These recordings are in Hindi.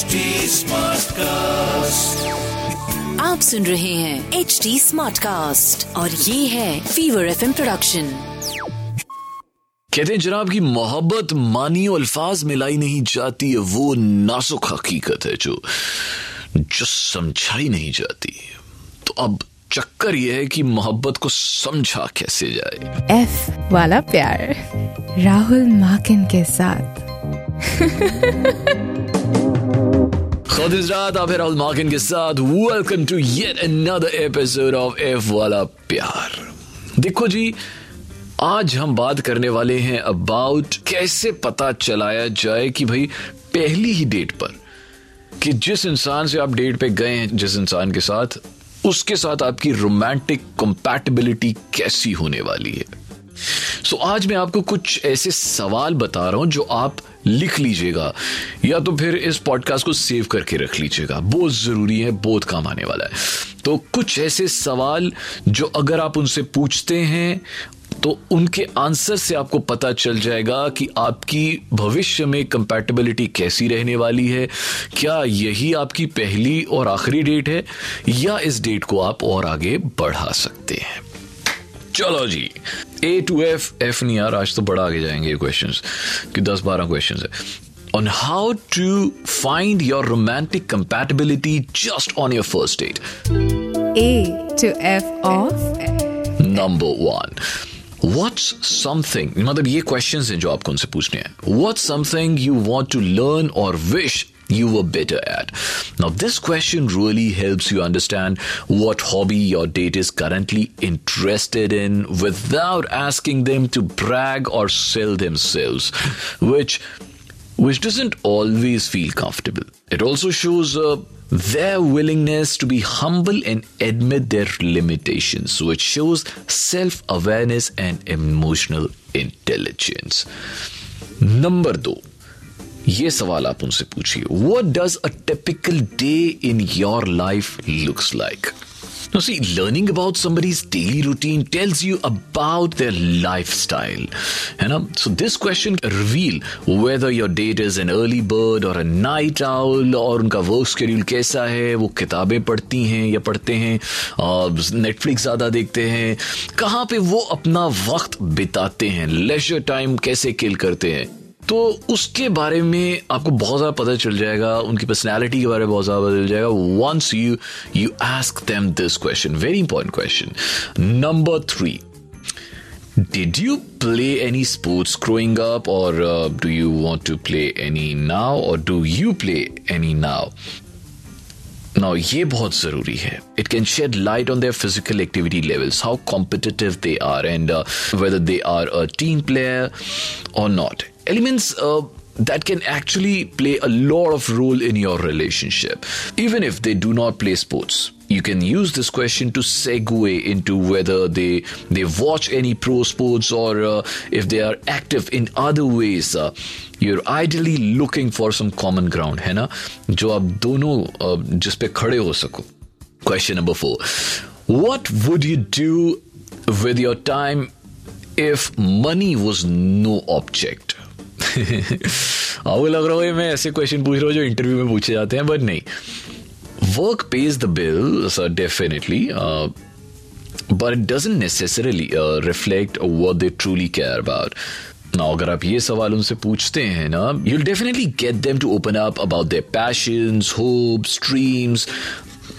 HD Smartcast. आप सुन रहे हैं एच डी स्मार्ट कास्ट और ये है फीवर एफ़ प्रोडक्शन कहते हैं जनाब की मोहब्बत मानी और अल्फाज मिलाई नहीं जाती है वो नासुक हकीकत है जो जो समझाई नहीं जाती। तो अब चक्कर यह है कि मोहब्बत को समझा कैसे जाए। एफ़ वाला प्यार राहुल माकिन के साथ। खुदिजरात आप राहुल माकिन के साथ welcome to yet another episode of F वाला प्यार देखो जी आज हम बात करने वाले हैं अबाउट कैसे पता चलाया जाए कि भाई पहली ही डेट पर कि जिस इंसान से आप डेट पे गए हैं जिस इंसान के साथ उसके साथ आपकी रोमांटिक कंपैटिबिलिटी कैसी होने वाली है? सो so, आज मैं आपको कुछ ऐसे सवाल बता रहा हूँ जो आप लिख लीजिएगा, या तो फिर इस पॉडकास्ट को सेव करके रख लीजिएगा। बहुत ज़रूरी है, बहुत काम आने वाला है। तो कुछ ऐसे सवाल जो अगर आप उनसे पूछते हैं तो उनके आंसर से आपको पता चल जाएगा कि आपकी भविष्य में कंपैटिबिलिटी कैसी रहने वाली है। क्या यही आपकी पहली और आखिरी डेट है, या इस डेट को आप और आगे बढ़ा सकते हैं। चलो जी ए टू एफ़ एफ़ नहीं यार आज तो बड़ा आगे जाएँगे क्वेश्चंस कि दस बारह क्वेश्चंस है on how to find your romantic compatibility just on your first date. A to F of Number one. What's something मतलब ये questions हैं जो आपको उनसे पूछने हैं What's something you want to learn or wish you were better at? Now, this question really helps you understand what hobby your date is currently interested in without asking them to brag or sell themselves, which which doesn't always feel comfortable. It also shows uh, their willingness to be humble and admit their limitations, which shows self awareness and emotional intelligence. Number two. ये सवाल आप उनसे पूछिए what does a typical day in your life looks like Now, see, learning about somebody's daily routine tells you about their lifestyle. Know? So, this question can reveal whether your date is an early bird or a night owl और उनका वर्क शेड्यूल कैसा है वो किताबें पढ़ती हैं या पढ़ते हैं नेटफ्लिक्स ज़्यादा देखते हैं कहाँ पे वो अपना वक्त बिताते हैं लेजर टाइम कैसे किल करते हैं तो उसके बारे में आपको बहुत ज़्यादा पता चल जाएगा उनकी पर्सनैलिटी के बारे में बहुत ज़्यादा पता चल जाएगा once you you ask them this question very important question number three Did you play any sports growing up, or uh, do you want to play any now, or do you play any now? Now, ये बहुत ज़रूरी है can shed light on their physical activity levels, how competitive they are, and uh, whether they are a team player or not. Elements uh, that can actually play a lot of role in your relationship, even if they do not play sports. You can use this question to segue into whether they they watch any pro sports or uh, if they are active in other ways. Uh, you're ideally looking for some common ground, है ना जो आप दोनों uh, जिस पे खड़े हो सको Question number four. What would you do with your time if money was no object? आपको लग रहा है मैं ऐसे क्वेश्चन पूछ रहा हूँ जो इंटरव्यू में पूछे जाते हैं बट नहीं work pays the bill definitely but it doesn't necessarily uh, reflect what they truly care about. Now, अगर आप ये सवाल उनसे पूछते हैं ना you'll definitely get them to open up about their passions, hopes, dreams,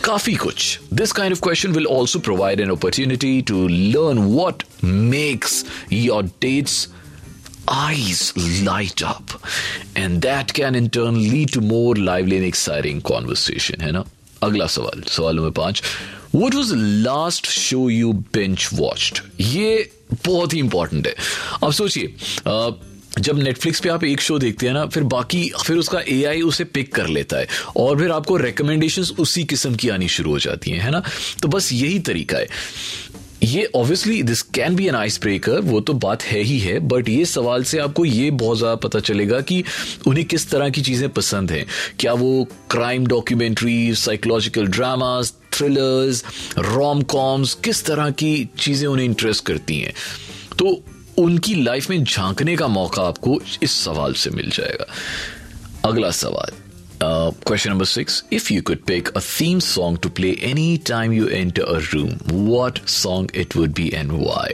काफ़ी कुछ. This kind of question will also provide an opportunity to learn what makes your dates eyes light up. And that can in turn lead to more lively and exciting conversation, है ना? अगला सवाल सवाल नंबर पाँच। What was the last show you binge watched? ये बहुत ही इंपॉर्टेंट है। अब सोचिए जब नेटफ्लिक्स पे आप एक शो देखते हैं ना, फिर बाकी, फिर उसका एआई उसे पिक कर लेता है। और फिर आपको रिकमेंडेशंस उसी किस्म की आनी शुरू हो जाती हैं, है ना? तो बस यही तरीका है। ये obviously this can be an ice breaker वो तो बात है ही है बट ये सवाल से आपको ये बहुत ज़्यादा पता चलेगा कि उन्हें किस तरह की चीज़ें पसंद हैं। क्या वो crime documentary psychological dramas thrillers rom coms किस तरह की चीज़ें उन्हें इंटरेस्ट करती हैं? तो उनकी लाइफ में झांकने का मौका आपको इस सवाल से मिल जाएगा। अगला सवाल। Uh, question number six. If you could pick a theme song to play any time you enter a room, what song it would be and why?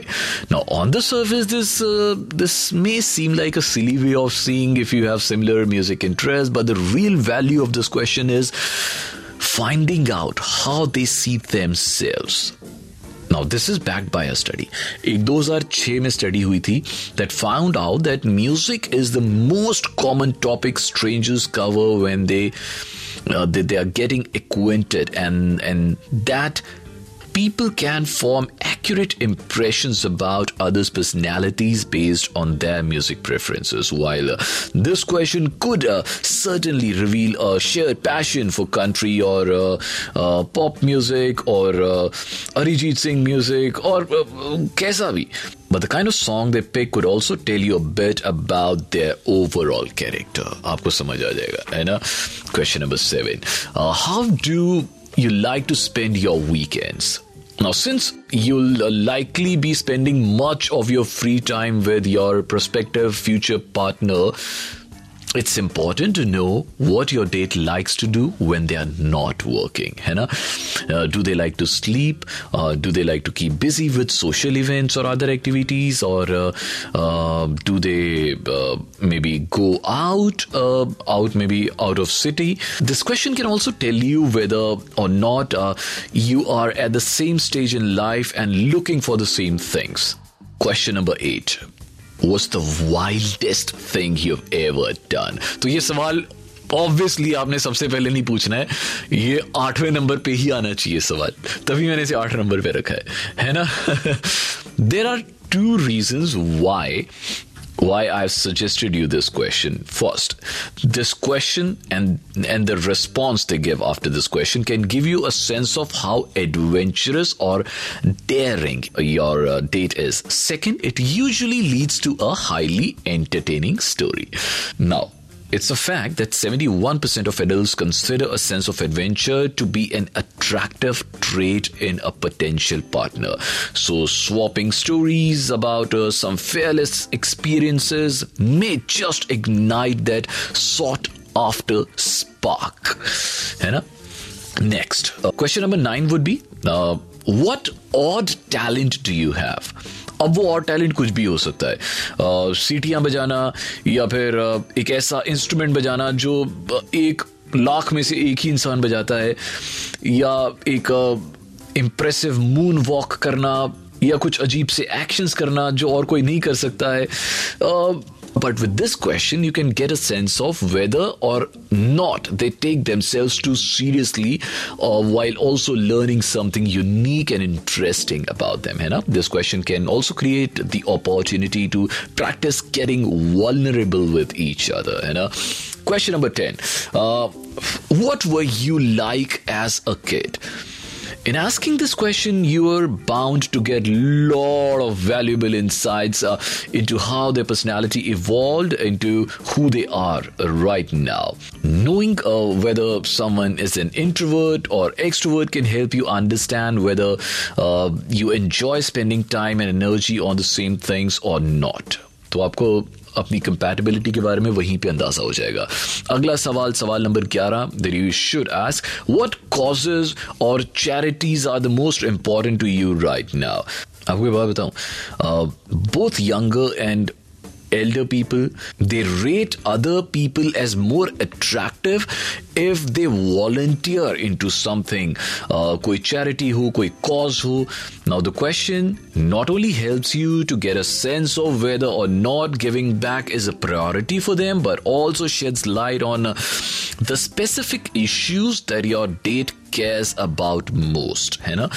Now, on the surface, this uh, this may seem like a silly way of seeing if you have similar music interests, but the real value of this question is finding out how they see themselves. Now, this is backed by a study. एक 2006 में study हुई थी that found out that music is the most common topic strangers cover when they uh, they, they are getting acquainted and and that people can form accurate impressions about others' personalities based on their music preferences. While uh, this question could uh, certainly reveal a shared passion for country or uh, uh pop music or uh, Arijit Singh music or uh, kaisa bhi. But the kind of song they pick could also tell you a bit about their overall character. आपको समझ आ जाएगा है ना Question number seven. Uh, how do you like to spend your weekends? Now, since you'll uh, likely be spending much of your free time with your prospective future partner, it's important to know what your date likes to do when they are not working है uh, do they like to sleep? Uh, do they like to keep busy with social events or other activities? Or uh, uh do they uh, maybe go out uh, out maybe out of city? This question can also tell you whether or not you are at the same stage in life and looking for the same things. Question number 8 was the wildest thing you ever done तो ये सवाल ऑब्वियसली आपने सबसे पहले नहीं पूछना है। ये आठवें नंबर पे ही आना चाहिए सवाल। तभी मैंने इसे आठ नंबर पे रखा है। है ना? There are two reason why why I've suggested you this question. First, this question and and the response they give after this question can give you a sense of how adventurous or daring your uh, date is. Second, it usually leads to a highly entertaining story. Now, it's a fact that 71% of adults consider a sense of adventure to be an attractive trait in a potential partner. So, swapping stories about uh, some fearless experiences may just ignite that sought after spark. Hai Next, uh, question number nine would be uh, What odd talent do you have? अब वो और टैलेंट कुछ भी हो सकता है। सीटियाँ बजाना या फिर एक ऐसा इंस्ट्रूमेंट बजाना जो एक लाख में से एक ही इंसान बजाता है या एक इम्प्रेसिव मून वॉक करना या कुछ अजीब से एक्शंस करना जो और कोई नहीं कर सकता है। But with this question, you can get a sense of whether or not they take themselves too seriously uh, while also learning something unique and interesting about them. Hai This question can also create the opportunity to practice getting vulnerable with each other. Hai Question number 10 uh, What were you like as a kid? In asking this question, you are bound to get a lot of valuable insights uh, into how their personality evolved into who they are right now. Knowing uh, whether someone is an introvert or extrovert can help you understand whether uh, you enjoy spending time and energy on the same things or not. तो आपको अपनी कंपेटेबिलिटी के बारे में वहीं पे अंदाज़ा हो जाएगा। अगला सवाल सवाल नंबर ग्यारह there you should ask what causes और charities are the most important to you right now आपको बात बताऊँ। Both younger and elder people they rate other people as more attractive if they volunteer into something. Uh, koi charity ho koi cause ho. Now the question not only helps you to get a sense of whether or not giving back is a priority for them but also sheds light on uh, the specific issues that your date cares about most है ना?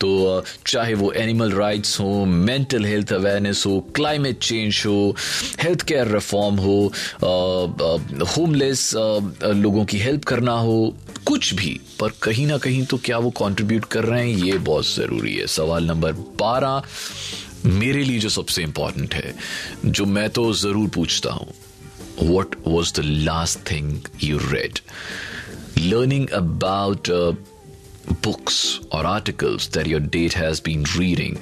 तो चाहे वो एनिमल राइट्स हो मेंटल हेल्थ अवेयरनेस हो क्लाइमेट चेंज हो हेल्थ केयर रिफॉर्म हो होमलेस लोगों की हेल्प करना हो, कुछ भी, पर कहीं ना कहीं तो क्या वो कंट्रीब्यूट कर रहे हैं, ये बहुत ज़रूरी है। सवाल नंबर बारह, मेरे लिए जो सबसे इंपॉर्टेंट है, जो मैं तो ज़रूर पूछता हूँ what was the last thing you read learning about uh, books or articles that your date has been reading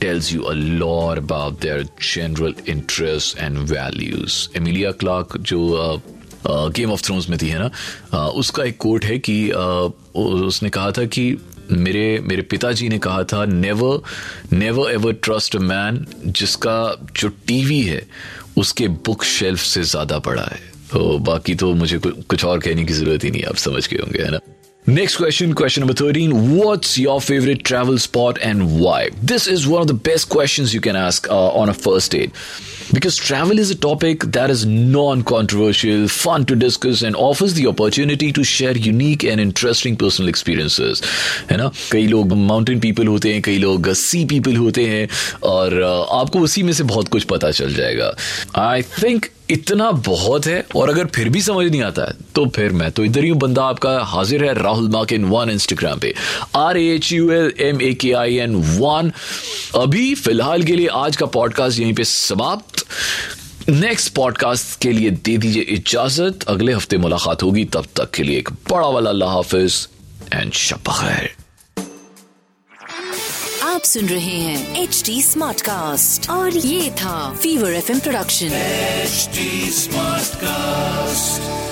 tells you a lot about their general interests and values. Emilia Clarke, जो गेम ऑफ़ थ्रोन्स में थी है ना uh, उसका एक कोट है कि uh, उसने कहा था कि मेरे मेरे पिताजी ने कहा था never never ever trust a man जिसका जो टीवी है उसके बुक शेल्फ से ज़्यादा बड़ा है तो बाकी तो मुझे कुछ और कहने की ज़रूरत ही नहीं आप समझ के होंगे है ना question, question number 13. What's your favorite travel spot and why? This is one of the best questions you can ask uh, on a first date. Because travel is a topic that is non controversial, fun to discuss, and offers the opportunity to share unique and interesting personal experiences. है ना? कई लोग माउंटेन पीपल होते हैं कई लोग सी पीपल होते हैं और आपको उसी में से बहुत कुछ पता चल जाएगा। आई थिंक इतना बहुत है और अगर फिर भी समझ नहीं आता है तो फिर मैं तो इधर ही बंदा आपका हाजिर है राहुल मार्क इन वन इंस्टाग्राम पे। R H U L M A K I N one अभी फ़िलहाल के लिए आज का पॉडकास्ट यहीं पे समाप्त नेक्स्ट पॉडकास्ट के लिए दे दीजिए इजाज़त। अगले हफ़्ते मुलाकात होगी। तब तक के लिए एक बड़ा वाला अल्लाह हाफिज एंड शब आप सुन रहे हैं एच डी स्मार्ट कास्ट और ये था fever F production H smart cast